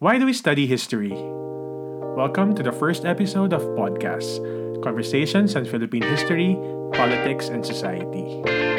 Why do we study history? Welcome to the first episode of Podcast Conversations on Philippine History, Politics, and Society.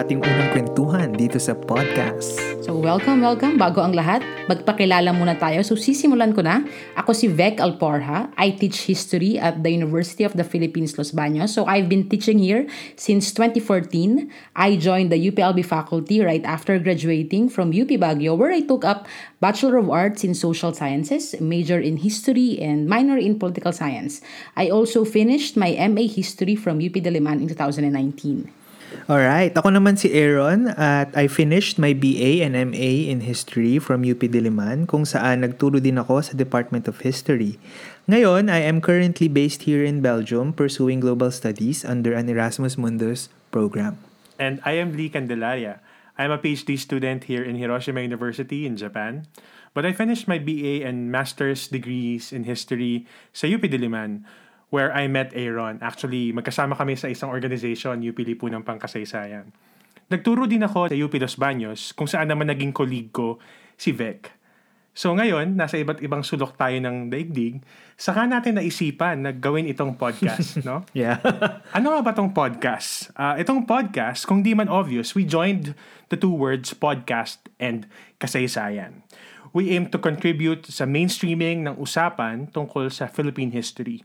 Ating unang kwentuhan dito sa podcast. So welcome, welcome. Bago ang lahat, magpakilala muna tayo. So sisimulan ko na. Ako si Vec Alporha. I teach history at the University of the Philippines, Los Baños. So I've been teaching here since 2014. I joined the UPLB faculty right after graduating from UP Baguio where I took up Bachelor of Arts in Social Sciences, major in History, and minor in Political Science. I also finished my MA History from UP Diliman in 2019. Alright, ako naman si Aaron at I finished my BA and MA in History from UP Diliman kung saan nagturo din ako sa Department of History. Ngayon, I am currently based here in Belgium pursuing global studies under an Erasmus Mundus program. And I am Lee Candelaria. I'm a PhD student here in Hiroshima University in Japan. But I finished my BA and master's degrees in history sa UP Diliman where I met Aaron. Actually, magkasama kami sa isang organization, UP Lipunang Pangkasaysayan. Nagturo din ako sa UP Los Baños, kung saan naman naging colleague ko, si Vec. So ngayon, nasa iba't ibang sulok tayo ng daigdig, saka natin naisipan na gawin itong podcast, no? Yeah. ano nga ba itong podcast? Uh, itong podcast, kung di man obvious, we joined the two words podcast and kasaysayan. We aim to contribute sa mainstreaming ng usapan tungkol sa Philippine history.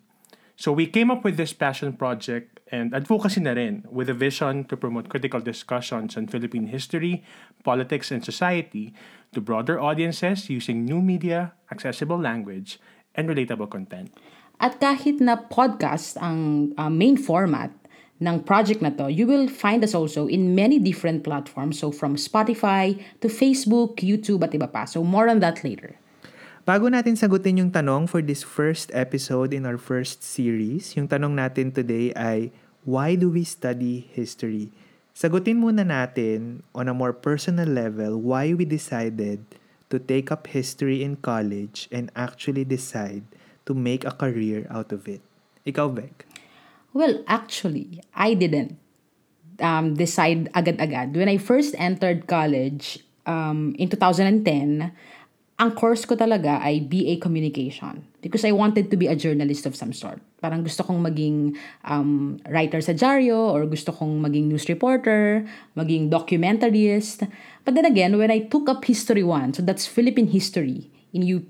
So we came up with this passion project and advocacy na rin with a vision to promote critical discussions on Philippine history, politics, and society to broader audiences using new media, accessible language, and relatable content. At kahit na podcast ang uh, main format ng project na to, you will find us also in many different platforms. So from Spotify to Facebook, YouTube, at iba pa. So more on that later. Bago natin sagutin yung tanong for this first episode in our first series, yung tanong natin today ay, why do we study history? Sagutin muna natin on a more personal level why we decided to take up history in college and actually decide to make a career out of it. Ikaw, Beck? Well, actually, I didn't um, decide agad-agad. When I first entered college um, in 2010, ang course ko talaga ay BA Communication because I wanted to be a journalist of some sort. Parang gusto kong maging um, writer sa dyaryo or gusto kong maging news reporter, maging documentarist. But then again, when I took up History 1, so that's Philippine history in UP,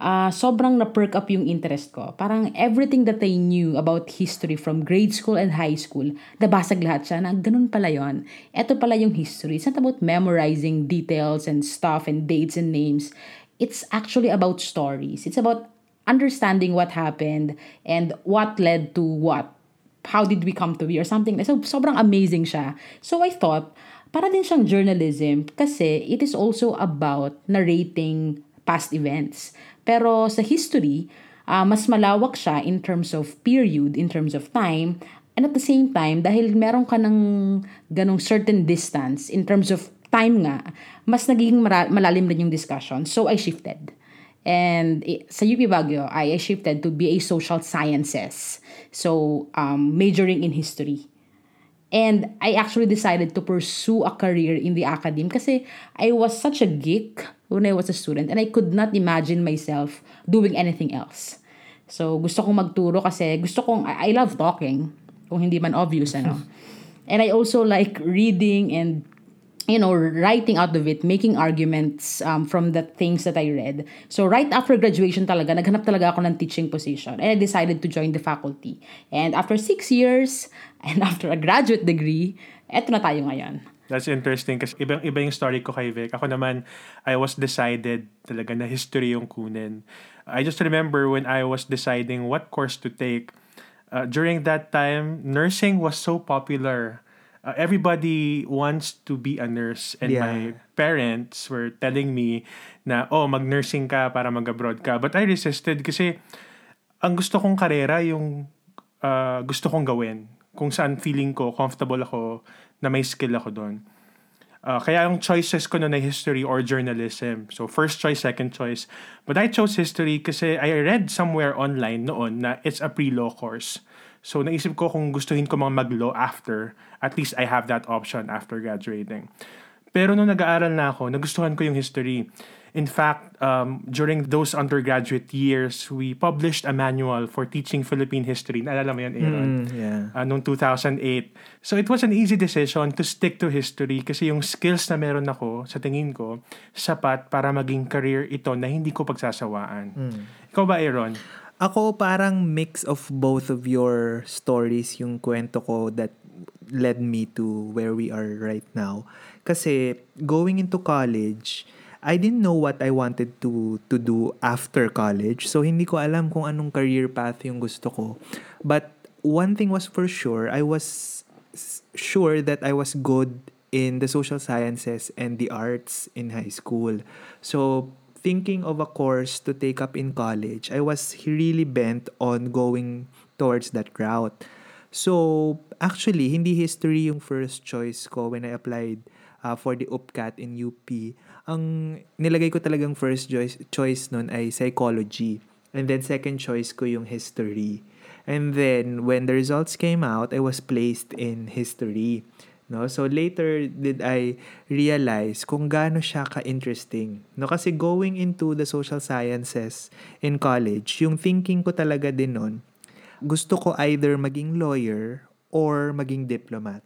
uh, sobrang na-perk up yung interest ko. Parang everything that I knew about history from grade school and high school, nabasag lahat siya na ganun pala yon. Ito pala yung history. It's not about memorizing details and stuff and dates and names. It's actually about stories. It's about understanding what happened and what led to what. How did we come to be or something. So, sobrang amazing siya. So, I thought, para din siyang journalism kasi it is also about narrating past events. Pero sa history, uh, mas malawak siya in terms of period, in terms of time, and at the same time, dahil meron ka ng ganong certain distance in terms of time nga, mas nagiging mara- malalim rin yung discussion. So, I shifted. And sa UP Baguio, I shifted to BA Social Sciences. So, um, majoring in history. And I actually decided to pursue a career in the academe kasi I was such a geek when I was a student and I could not imagine myself doing anything else. So, gusto kong magturo kasi gusto kong, I, I love talking, kung hindi man obvious, ano. and I also like reading and, you know, writing out of it, making arguments um, from the things that I read. So, right after graduation talaga, naghanap talaga ako ng teaching position. And I decided to join the faculty. And after six years, and after a graduate degree, eto na tayo ngayon. That's interesting kasi ibang iba yung story ko kay Vic. Ako naman, I was decided talaga na history yung kunin. I just remember when I was deciding what course to take, uh, during that time, nursing was so popular. Uh, everybody wants to be a nurse and Yeah. my parents were telling me na oh mag-nursing ka para mag-abroad ka but I resisted kasi ang gusto kong karera yung uh, gusto kong gawin kung saan feeling ko comfortable ako na may skill ako doon. Uh, kaya yung choices ko noon ay history or journalism. So first choice, second choice. But I chose history kasi I read somewhere online noon na it's a pre-law course. So naisip ko kung gustuhin ko mga mag-law after, at least I have that option after graduating. Pero nung nag-aaral na ako, nagustuhan ko yung history. In fact, um, during those undergraduate years, we published a manual for teaching Philippine history. Naalala mo yan, Aaron? Mm, yeah. uh, noong 2008. So it was an easy decision to stick to history kasi yung skills na meron ako, sa tingin ko, sapat para maging career ito na hindi ko pagsasawaan. Ikaw ba, Aaron? Ako parang mix of both of your stories yung kwento ko that led me to where we are right now. Kasi going into college, I didn't know what I wanted to to do after college. So hindi ko alam kung anong career path yung gusto ko. But one thing was for sure, I was sure that I was good in the social sciences and the arts in high school. So thinking of a course to take up in college, I was really bent on going towards that route. So, actually, hindi history yung first choice ko when I applied uh, for the UPCAT in UP. Ang nilagay ko talagang first choice, choice nun ay psychology. And then second choice ko yung history. And then when the results came out, I was placed in history. No? So later did I realize kung gaano siya ka-interesting. No? Kasi going into the social sciences in college, yung thinking ko talaga din nun, gusto ko either maging lawyer or maging diplomat.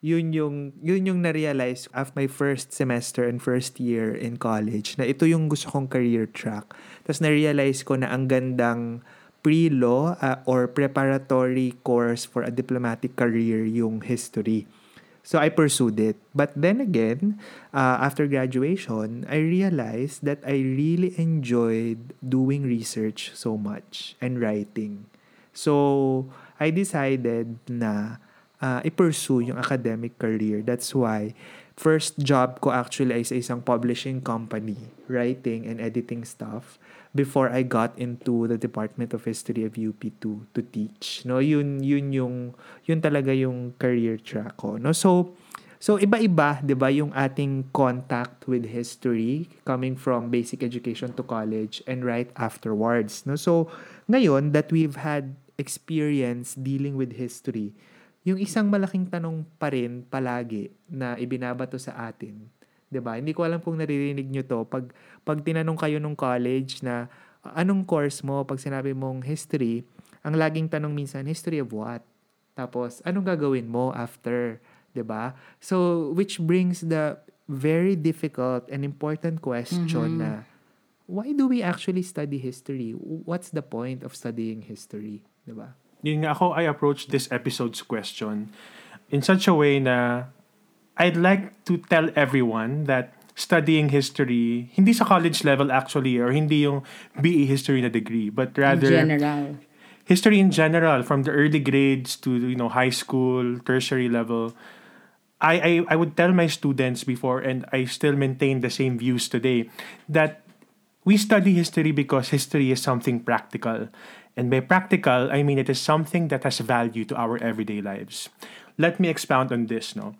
Yun yung, yun yung na-realize after my first semester and first year in college na ito yung gusto kong career track. Tapos na-realize ko na ang gandang pre-law uh, or preparatory course for a diplomatic career yung history. So I pursued it. But then again, uh, after graduation, I realized that I really enjoyed doing research so much and writing. So I decided na uh, i-pursue yung academic career. That's why first job ko actually ay sa isang publishing company, writing and editing stuff before I got into the Department of History of UP to to teach. No, yun yun yung yun talaga yung career track ko. No, so so iba-iba, 'di ba, yung ating contact with history coming from basic education to college and right afterwards. No, so ngayon that we've had experience dealing with history, yung isang malaking tanong pa rin palagi na ibinabato sa atin 'di ba? Hindi ko alam kung naririnig nyo to pag pag tinanong kayo nung college na anong course mo pag sinabi mong history, ang laging tanong minsan history of what? Tapos anong gagawin mo after, 'di ba? So which brings the very difficult and important question na why do we actually study history? What's the point of studying history, 'di ba? Yun nga ako, I approach this episode's question in such a way na I'd like to tell everyone that studying history, hindi sa college level actually, or hindi yung BE history na degree, but rather In general. history in general, from the early grades to you know high school, tertiary level. I, I I would tell my students before, and I still maintain the same views today, that we study history because history is something practical. And by practical, I mean it is something that has value to our everyday lives. Let me expound on this, no?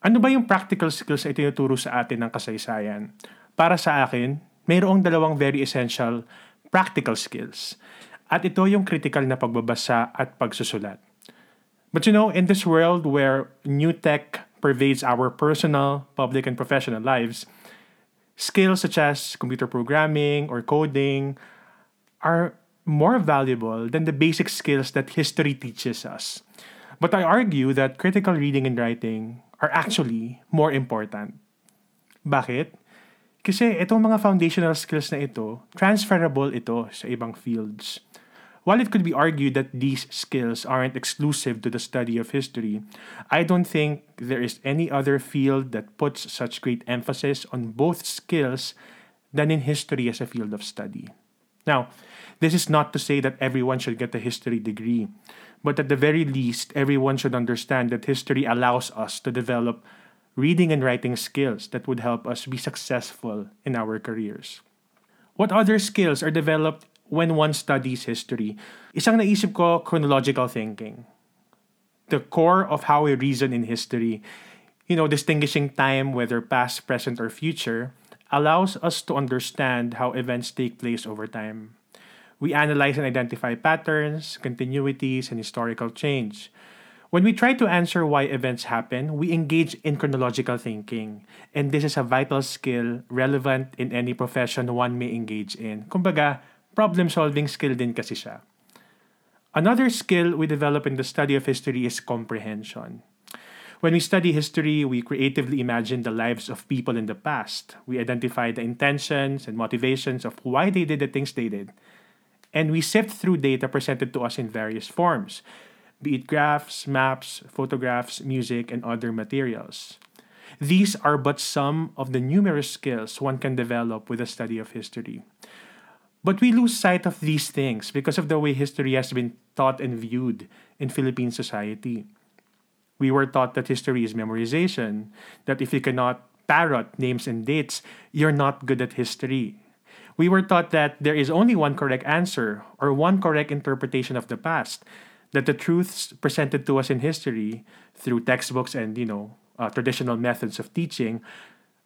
Ano ba yung practical skills na itinuturo sa atin ng kasaysayan? Para sa akin, mayroong dalawang very essential practical skills. At ito yung critical na pagbabasa at pagsusulat. But you know, in this world where new tech pervades our personal, public, and professional lives, skills such as computer programming or coding are more valuable than the basic skills that history teaches us. But I argue that critical reading and writing are actually more important. Bakit? Kasi itong mga foundational skills na ito, transferable ito sa ibang fields. While it could be argued that these skills aren't exclusive to the study of history, I don't think there is any other field that puts such great emphasis on both skills than in history as a field of study. Now, this is not to say that everyone should get a history degree, but at the very least, everyone should understand that history allows us to develop reading and writing skills that would help us be successful in our careers. What other skills are developed when one studies history? Isang naisip ko, chronological thinking. The core of how we reason in history, you know, distinguishing time, whether past, present, or future, allows us to understand how events take place over time. We analyze and identify patterns, continuities, and historical change. When we try to answer why events happen, we engage in chronological thinking. And this is a vital skill relevant in any profession one may engage in. Kumbaga, problem-solving skill din kasi siya. Another skill we develop in the study of history is comprehension. When we study history, we creatively imagine the lives of people in the past. We identify the intentions and motivations of why they did the things they did. And we sift through data presented to us in various forms be it graphs, maps, photographs, music, and other materials. These are but some of the numerous skills one can develop with a study of history. But we lose sight of these things because of the way history has been taught and viewed in Philippine society. We were taught that history is memorization, that if you cannot parrot names and dates, you're not good at history. We were taught that there is only one correct answer or one correct interpretation of the past, that the truths presented to us in history through textbooks and you know uh, traditional methods of teaching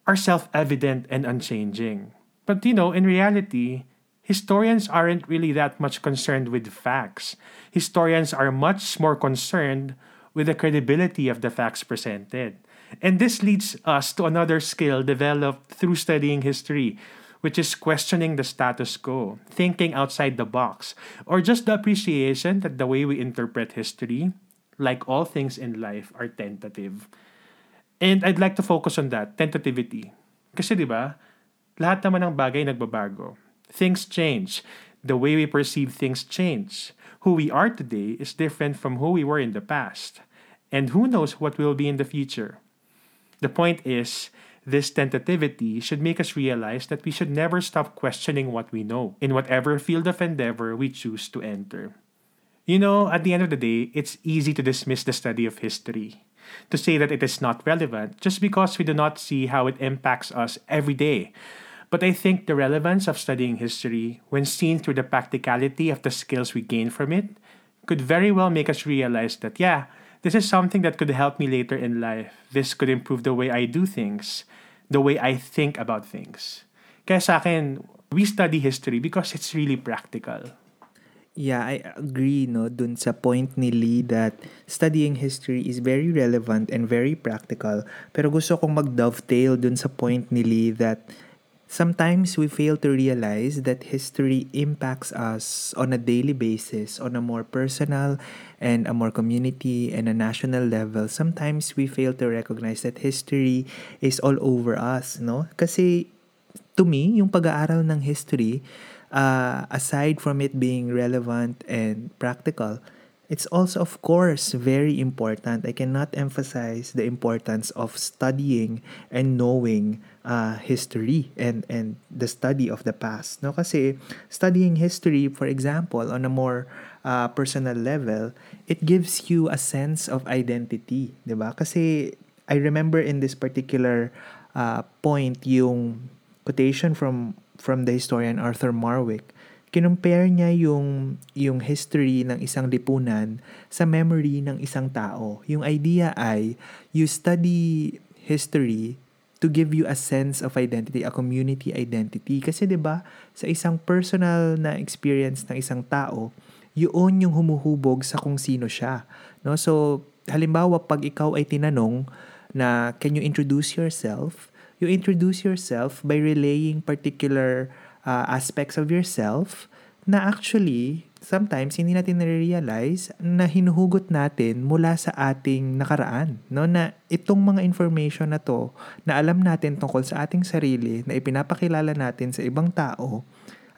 are self-evident and unchanging but you know in reality historians aren't really that much concerned with facts historians are much more concerned with the credibility of the facts presented and this leads us to another skill developed through studying history which is questioning the status quo, thinking outside the box, or just the appreciation that the way we interpret history, like all things in life, are tentative. And I'd like to focus on that, tentativity. Kasi di ba, lahat naman ng bagay nagbabago. Things change. The way we perceive things change. Who we are today is different from who we were in the past. And who knows what will be in the future. The point is, this tentativity should make us realize that we should never stop questioning what we know in whatever field of endeavor we choose to enter. You know, at the end of the day, it's easy to dismiss the study of history, to say that it is not relevant just because we do not see how it impacts us every day. But I think the relevance of studying history, when seen through the practicality of the skills we gain from it, could very well make us realize that, yeah, this is something that could help me later in life. This could improve the way I do things, the way I think about things. Kaya sa akin, we study history because it's really practical. Yeah, I agree no dun sa point ni Lee that studying history is very relevant and very practical. Pero gusto kong mag-dovetail dun sa point ni Lee that sometimes we fail to realize that history impacts us on a daily basis on a more personal and a more community and a national level. Sometimes we fail to recognize that history is all over us no? Kasi to me yung pag-aaral ng history uh, aside from it being relevant and practical it's also of course very important. I cannot emphasize the importance of studying and knowing uh, history and and the study of the past no? Kasi studying history for example on a more uh, personal level it gives you a sense of identity ba? Kasi i remember in this particular uh, point yung quotation from from the historian Arthur Marwick kinumpare niya yung, yung history ng isang lipunan sa memory ng isang tao. Yung idea ay, you study history to give you a sense of identity, a community identity. Kasi 'di ba sa isang personal na experience ng isang tao, yun yung humuhubog sa kung sino siya. No? So, halimbawa, pag ikaw ay tinanong na, can you introduce yourself? You introduce yourself by relaying particular uh, aspects of yourself na actually sometimes hindi natin na-realize na hinuhugot natin mula sa ating nakaraan. No? Na itong mga information na to na alam natin tungkol sa ating sarili na ipinapakilala natin sa ibang tao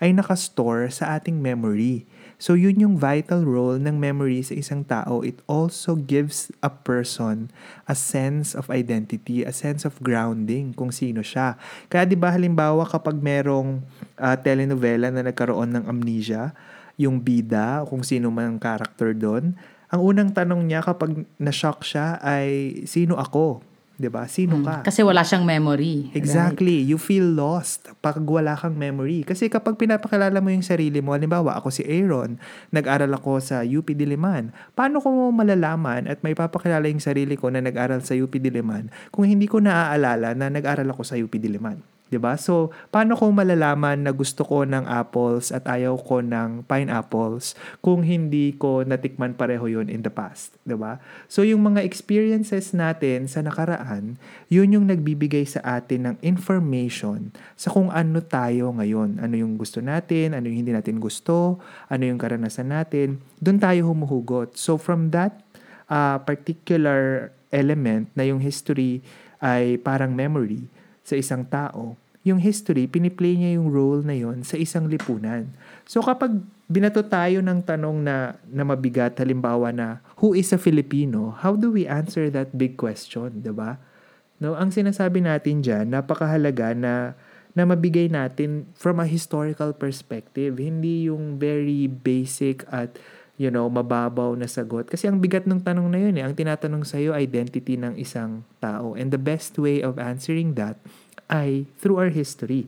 ay nakastore sa ating memory. So yun yung vital role ng memory sa isang tao. It also gives a person a sense of identity, a sense of grounding kung sino siya. Kaya 'di ba halimbawa kapag merong uh, telenovela na nagkaroon ng amnesia, yung bida, kung sino man ang character doon, ang unang tanong niya kapag na-shock siya ay sino ako? 'Di ba? Sino ka? Kasi wala siyang memory. Exactly. Right? You feel lost pag wala kang memory. Kasi kapag pinapakilala mo yung sarili mo, halimbawa ako si Aaron, nag-aral ako sa UP Diliman. Paano ko malalaman at may papakilala yung sarili ko na nag-aral sa UP Diliman kung hindi ko naaalala na nag-aral ako sa UP Diliman? Ba? So, paano ko malalaman na gusto ko ng apples at ayaw ko ng pineapples kung hindi ko natikman pareho 'yon in the past, ba? So, yung mga experiences natin sa nakaraan, 'yun yung nagbibigay sa atin ng information sa kung ano tayo ngayon, ano yung gusto natin, ano yung hindi natin gusto, ano yung karanasan natin, doon tayo humuhugot. So, from that uh, particular element na yung history ay parang memory, sa isang tao, yung history, piniplay niya yung role na yon sa isang lipunan. So kapag binato tayo ng tanong na, na mabigat, halimbawa na, who is a Filipino? How do we answer that big question, ba? No, ang sinasabi natin diyan, napakahalaga na na mabigay natin from a historical perspective, hindi yung very basic at you know, mababaw na sagot. Kasi ang bigat ng tanong na yun eh. Ang tinatanong sa'yo, identity ng isang tao. And the best way of answering that ay through our history.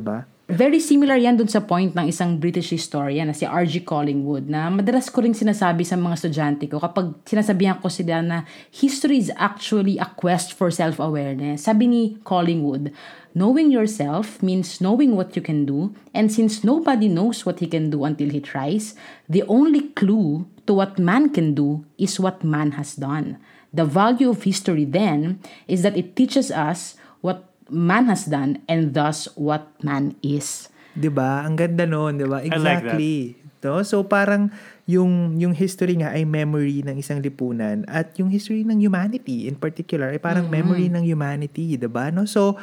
Ba? Diba? Very similar yan dun sa point ng isang British historian na si R.G. Collingwood na madalas ko rin sinasabi sa mga estudyante ko kapag sinasabihan ko sila na history is actually a quest for self-awareness. Sabi ni Collingwood, knowing yourself means knowing what you can do and since nobody knows what he can do until he tries, the only clue to what man can do is what man has done. The value of history then is that it teaches us what man has done and thus what man is. 'Di ba? Ang ganda noon, 'di ba? Exactly. Like no? So parang yung yung history nga ay memory ng isang lipunan at yung history ng humanity in particular ay parang mm-hmm. memory ng humanity, 'di ba? No? So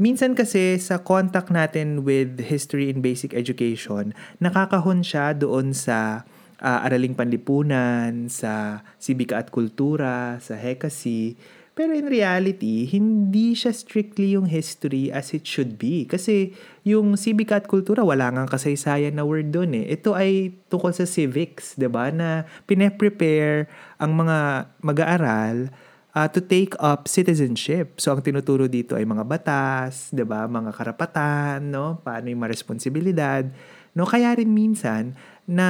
minsan kasi sa contact natin with history in basic education, nakakahon siya doon sa uh, araling panlipunan, sa sibika at kultura, sa hekasi, pero in reality, hindi siya strictly yung history as it should be. Kasi yung sibika at kultura, wala nga kasaysayan na word doon eh. Ito ay tungkol sa civics, ba Na pine-prepare ang mga mag-aaral uh, to take up citizenship. So ang tinuturo dito ay mga batas, ba Mga karapatan, no? Paano yung responsibilidad. No, kaya rin minsan na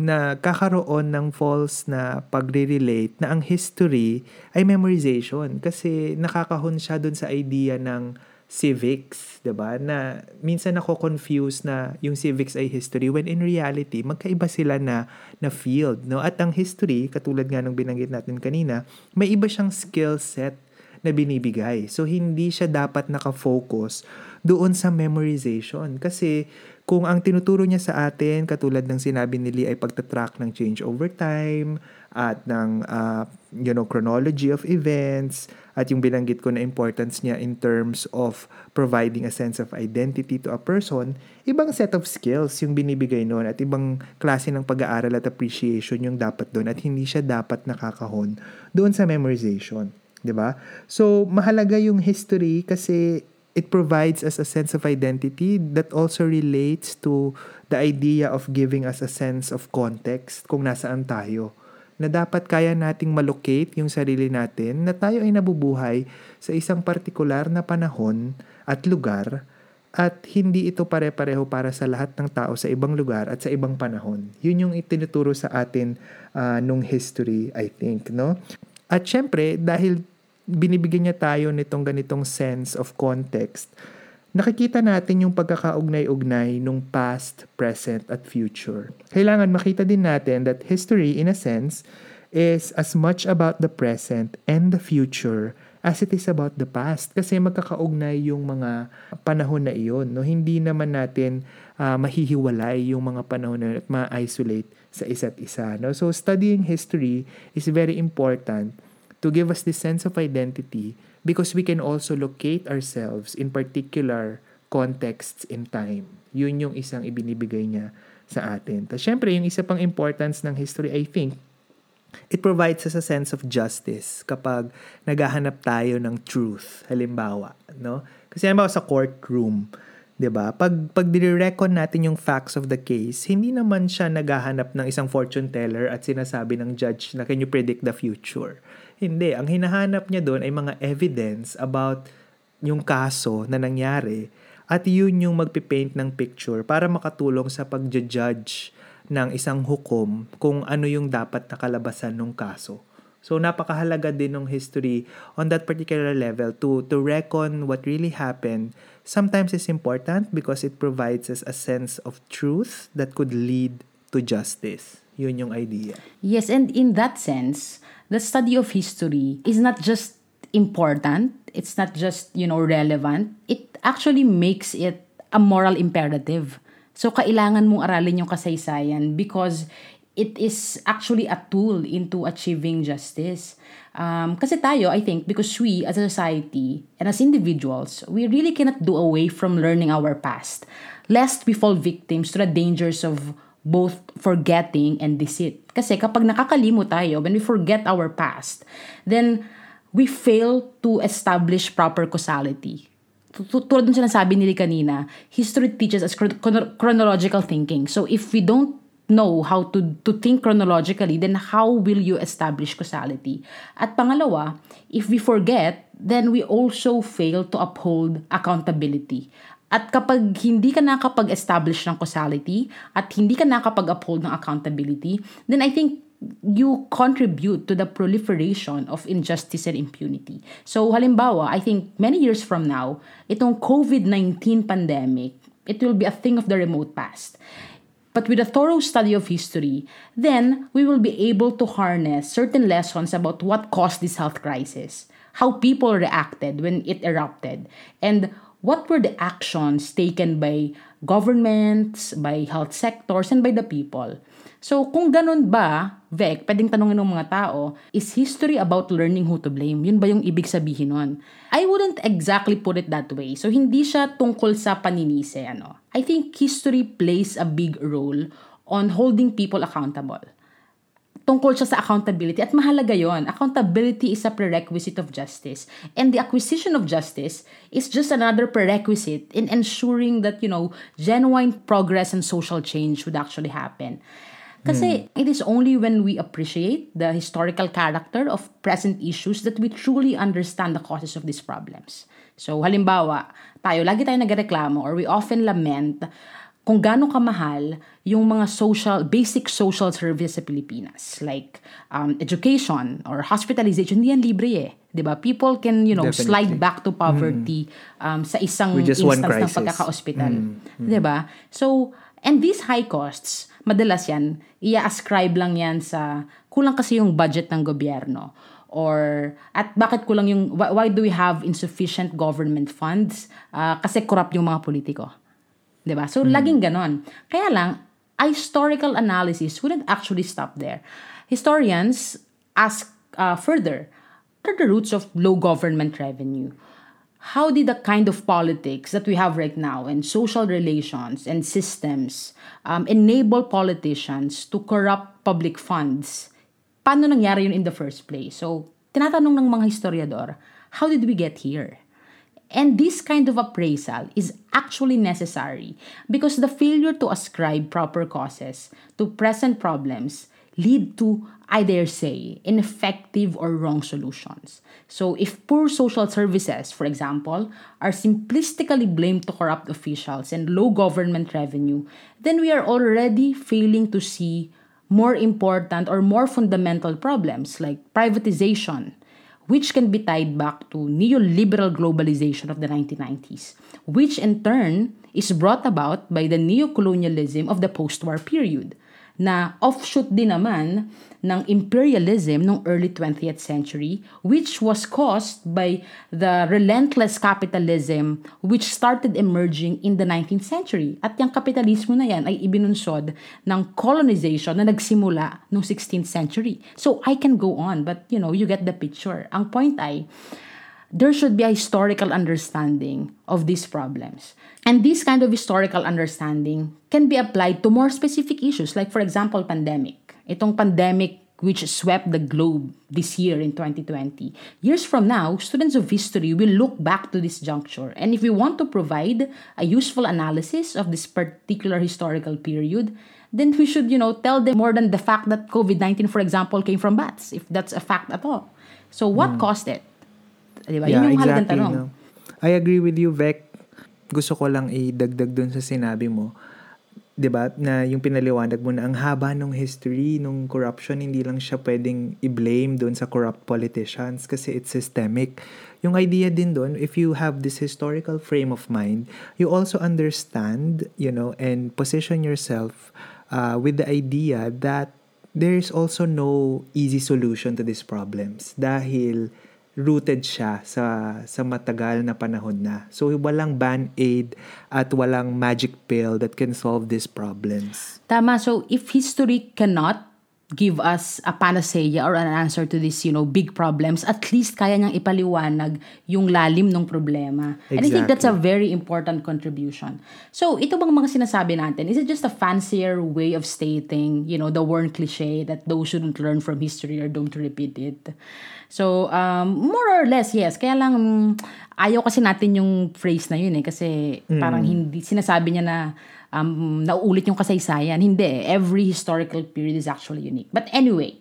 na kakaroon ng false na pagre-relate na ang history ay memorization kasi nakakahon siya dun sa idea ng civics, 'di ba? Na minsan ako confused na yung civics ay history when in reality magkaiba sila na na field, no? At ang history, katulad nga ng binanggit natin kanina, may iba siyang skill set na binibigay. So hindi siya dapat naka-focus doon sa memorization kasi kung ang tinuturo niya sa atin, katulad ng sinabi ni Lee, ay pagtatrack ng change over time, at ng uh, you know, chronology of events, at yung binanggit ko na importance niya in terms of providing a sense of identity to a person, ibang set of skills yung binibigay noon at ibang klase ng pag-aaral at appreciation yung dapat doon at hindi siya dapat nakakahon doon sa memorization. 'di ba? So mahalaga yung history kasi it provides us a sense of identity that also relates to the idea of giving us a sense of context kung nasaan tayo. Na dapat kaya nating malocate yung sarili natin na tayo ay nabubuhay sa isang partikular na panahon at lugar at hindi ito pare-pareho para sa lahat ng tao sa ibang lugar at sa ibang panahon. Yun yung itinuturo sa atin uh, nung history, I think, no? At syempre, dahil binibigyan niya tayo nitong ganitong sense of context, nakikita natin yung pagkakaugnay-ugnay nung past, present, at future. Kailangan makita din natin that history, in a sense, is as much about the present and the future as it is about the past. Kasi magkakaugnay yung mga panahon na iyon no? Hindi naman natin uh, mahihiwalay yung mga panahon na at ma-isolate sa isa't isa no? So studying history is very important to give us this sense of identity because we can also locate ourselves in particular contexts in time. Yun yung isang ibinibigay niya sa atin. Tapos syempre, yung isa pang importance ng history, I think, it provides us a sense of justice kapag naghahanap tayo ng truth. Halimbawa, no? Kasi halimbawa sa courtroom, 'di ba? Pag pag dire-reckon natin yung facts of the case, hindi naman siya naghahanap ng isang fortune teller at sinasabi ng judge na can you predict the future. Hindi. Ang hinahanap niya doon ay mga evidence about yung kaso na nangyari at yun yung magpipaint ng picture para makatulong sa pagja-judge ng isang hukom kung ano yung dapat na kalabasan ng kaso. So napakahalaga din ng history on that particular level to to reckon what really happened. Sometimes it's important because it provides us a sense of truth that could lead to justice. Yun yung idea. Yes, and in that sense, the study of history is not just important, it's not just, you know, relevant. It actually makes it a moral imperative. So kailangan mong aralin yung kasaysayan because it is actually a tool into achieving justice. Um, kasi tayo, I think, because we as a society and as individuals, we really cannot do away from learning our past, lest we fall victims to the dangers of both forgetting and deceit. Kasi kapag nakakalimot tayo, when we forget our past, then we fail to establish proper causality. Tulad ng sinasabi nila kanina, history teaches us chronological thinking. So if we don't know how to to think chronologically, then how will you establish causality? At pangalawa, if we forget, then we also fail to uphold accountability. At kapag hindi ka nakapag-establish ng causality at hindi ka nakapag-uphold ng accountability, then I think you contribute to the proliferation of injustice and impunity. So halimbawa, I think many years from now, itong COVID-19 pandemic, it will be a thing of the remote past. But with a thorough study of history, then we will be able to harness certain lessons about what caused this health crisis, how people reacted when it erupted, and what were the actions taken by governments, by health sectors, and by the people. So, kung ganun ba, Vec, pwedeng tanongin ng mga tao, is history about learning who to blame? Yun ba yung ibig sabihin nun? I wouldn't exactly put it that way. So, hindi siya tungkol sa paninise. Ano. I think history plays a big role on holding people accountable. Tungkol siya sa accountability. At mahalaga yon. Accountability is a prerequisite of justice. And the acquisition of justice is just another prerequisite in ensuring that, you know, genuine progress and social change would actually happen. Kasi mm. it is only when we appreciate the historical character of present issues that we truly understand the causes of these problems. So, halimbawa, tayo, lagi tayo nagreklamo or we often lament kung gaano kamahal yung mga social, basic social services sa Pilipinas. Like um, education or hospitalization, hindi yan libre eh. 'di ba? People can, you know, Definitely. slide back to poverty mm. um, sa isang instance ng pagkaka-hospital. Mm. Mm. 'Di ba? So, and these high costs, madalas yan, i-ascribe lang yan sa kulang kasi yung budget ng gobyerno or at bakit kulang yung why, why do we have insufficient government funds uh, kasi corrupt yung mga politiko 'di ba so mm. laging ganon kaya lang a historical analysis wouldn't actually stop there historians ask uh, further what are the roots of low government revenue how did the kind of politics that we have right now and social relations and systems um, enable politicians to corrupt public funds? Paano nangyari yun in the first place? So, tinatanong ng mga historiador, how did we get here? And this kind of appraisal is actually necessary because the failure to ascribe proper causes to present problems lead to, I dare say, ineffective or wrong solutions. So, if poor social services, for example, are simplistically blamed to corrupt officials and low government revenue, then we are already failing to see more important or more fundamental problems like privatization, which can be tied back to neoliberal globalization of the 1990s, which in turn is brought about by the neocolonialism of the post war period na offshoot din naman ng imperialism ng early 20th century which was caused by the relentless capitalism which started emerging in the 19th century. At yung kapitalismo na yan ay ibinunsod ng colonization na nagsimula noong 16th century. So I can go on but you know, you get the picture. Ang point ay there should be a historical understanding of these problems. And this kind of historical understanding can be applied to more specific issues, like, for example, pandemic. Itong pandemic which swept the globe this year in 2020. Years from now, students of history will look back to this juncture. And if we want to provide a useful analysis of this particular historical period, then we should, you know, tell them more than the fact that COVID-19, for example, came from bats, if that's a fact at all. So what mm. caused it? Di ba? Yeah, Yun yung exactly, tanong. No? I agree with you, Vec. Gusto ko lang idagdag dun sa sinabi mo. 'di ba? Na yung pinaliwanag mo na ang haba ng history nung corruption, hindi lang siya pwedeng i-blame doon sa corrupt politicians kasi it's systemic. Yung idea din doon, if you have this historical frame of mind, you also understand, you know, and position yourself uh, with the idea that there's also no easy solution to these problems dahil rooted siya sa sa matagal na panahon na. So walang band-aid at walang magic pill that can solve these problems. Tama. So, if history cannot give us a panacea or an answer to these, you know, big problems, at least kaya niyang ipaliwanag yung lalim ng problema. And I think that's a very important contribution. So, ito bang mga sinasabi natin, is it just a fancier way of stating, you know, the worn cliche that those shouldn't learn from history or don't repeat it? So, um, more or less, yes. Kaya lang, mm, ayaw kasi natin yung phrase na yun eh. Kasi parang hindi, sinasabi niya na um, nauulit yung kasaysayan. Hindi. Every historical period is actually unique. But anyway,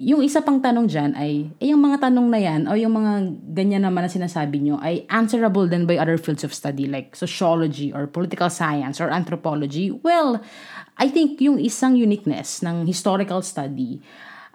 yung isa pang tanong dyan ay, eh, yung mga tanong na yan, o yung mga ganyan naman na sinasabi nyo, ay answerable then by other fields of study like sociology or political science or anthropology. Well, I think yung isang uniqueness ng historical study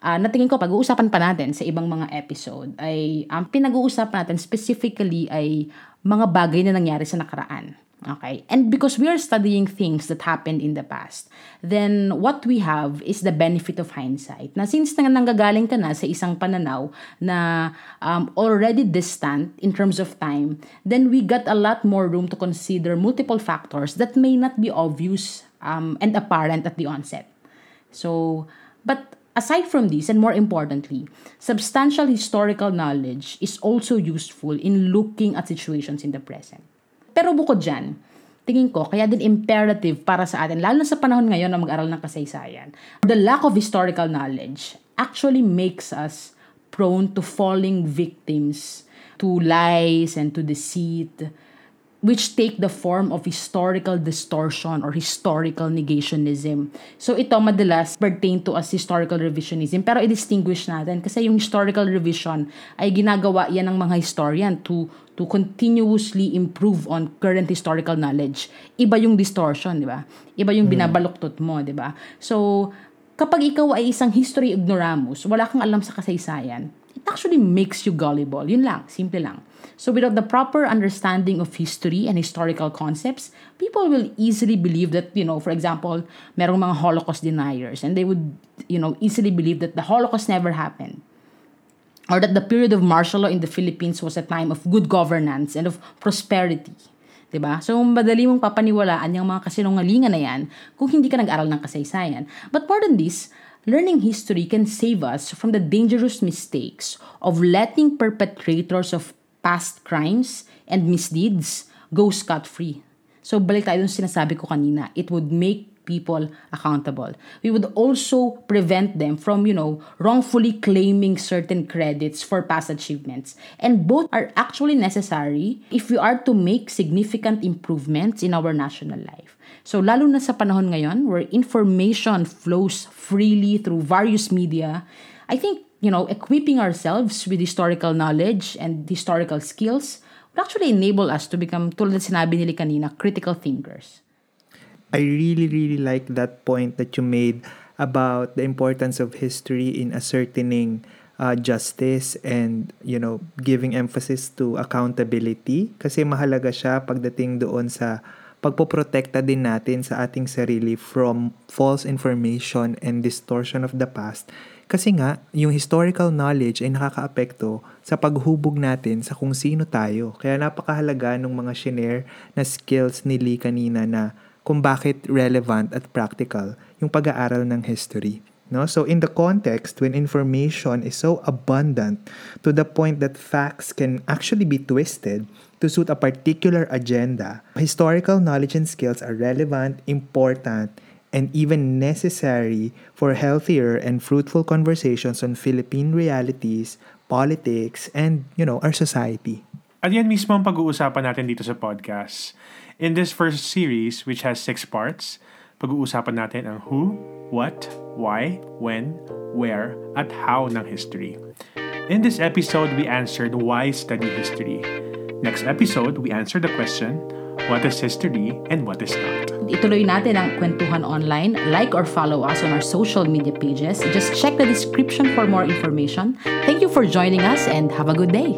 uh, na tingin ko pag-uusapan pa natin sa ibang mga episode ay ang um, pinag-uusapan natin specifically ay mga bagay na nangyari sa nakaraan. Okay? And because we are studying things that happened in the past, then what we have is the benefit of hindsight. Na since na nanggagaling ka na sa isang pananaw na um, already distant in terms of time, then we got a lot more room to consider multiple factors that may not be obvious um, and apparent at the onset. So, but Aside from this, and more importantly, substantial historical knowledge is also useful in looking at situations in the present. Pero bukod dyan, tingin ko, kaya din imperative para sa atin, lalo na sa panahon ngayon na mag-aral ng kasaysayan, the lack of historical knowledge actually makes us prone to falling victims to lies and to deceit, which take the form of historical distortion or historical negationism. So ito madalas pertain to as historical revisionism pero i-distinguish natin kasi yung historical revision ay ginagawa yan ng mga historian to to continuously improve on current historical knowledge. Iba yung distortion, di ba? Iba yung binabaluktot mo, di ba? So, kapag ikaw ay isang history ignoramus, wala kang alam sa kasaysayan, it actually makes you gullible. Yun lang, simple lang. So without the proper understanding of history and historical concepts, people will easily believe that, you know, for example, merong mga Holocaust deniers and they would, you know, easily believe that the Holocaust never happened. Or that the period of martial law in the Philippines was a time of good governance and of prosperity. 'di ba? So madali mong papaniwalaan yung mga kasinungalingan na 'yan kung hindi ka nag-aral ng kasaysayan. But more than this, learning history can save us from the dangerous mistakes of letting perpetrators of past crimes and misdeeds go scot-free. So balik tayo dun sinasabi ko kanina, it would make people accountable. We would also prevent them from, you know, wrongfully claiming certain credits for past achievements. And both are actually necessary if we are to make significant improvements in our national life. So lalo na sa panahon ngayon where information flows freely through various media, I think you know, equipping ourselves with historical knowledge and historical skills would actually enable us to become, tulad sinabi nila kanina, critical thinkers. I really, really like that point that you made about the importance of history in ascertaining uh, justice and, you know, giving emphasis to accountability. Kasi mahalaga siya pagdating doon sa pagpoprotekta din natin sa ating sarili from false information and distortion of the past kasi nga, yung historical knowledge ay nakakaapekto sa paghubog natin sa kung sino tayo. Kaya napakahalaga ng mga shinare na skills ni Lee kanina na kung bakit relevant at practical yung pag-aaral ng history. No? So in the context when information is so abundant to the point that facts can actually be twisted to suit a particular agenda, historical knowledge and skills are relevant, important, and even necessary for healthier and fruitful conversations on Philippine realities, politics, and, you know, our society. At yan mismo ang pag-uusapan natin dito sa podcast. In this first series, which has six parts, pag-uusapan natin ang who, what, why, when, where, at how ng history. In this episode, we answered why study history. Next episode, we answer the question, what is history and what is not. Ituloy natin ang kwentuhan online. Like or follow us on our social media pages. Just check the description for more information. Thank you for joining us and have a good day.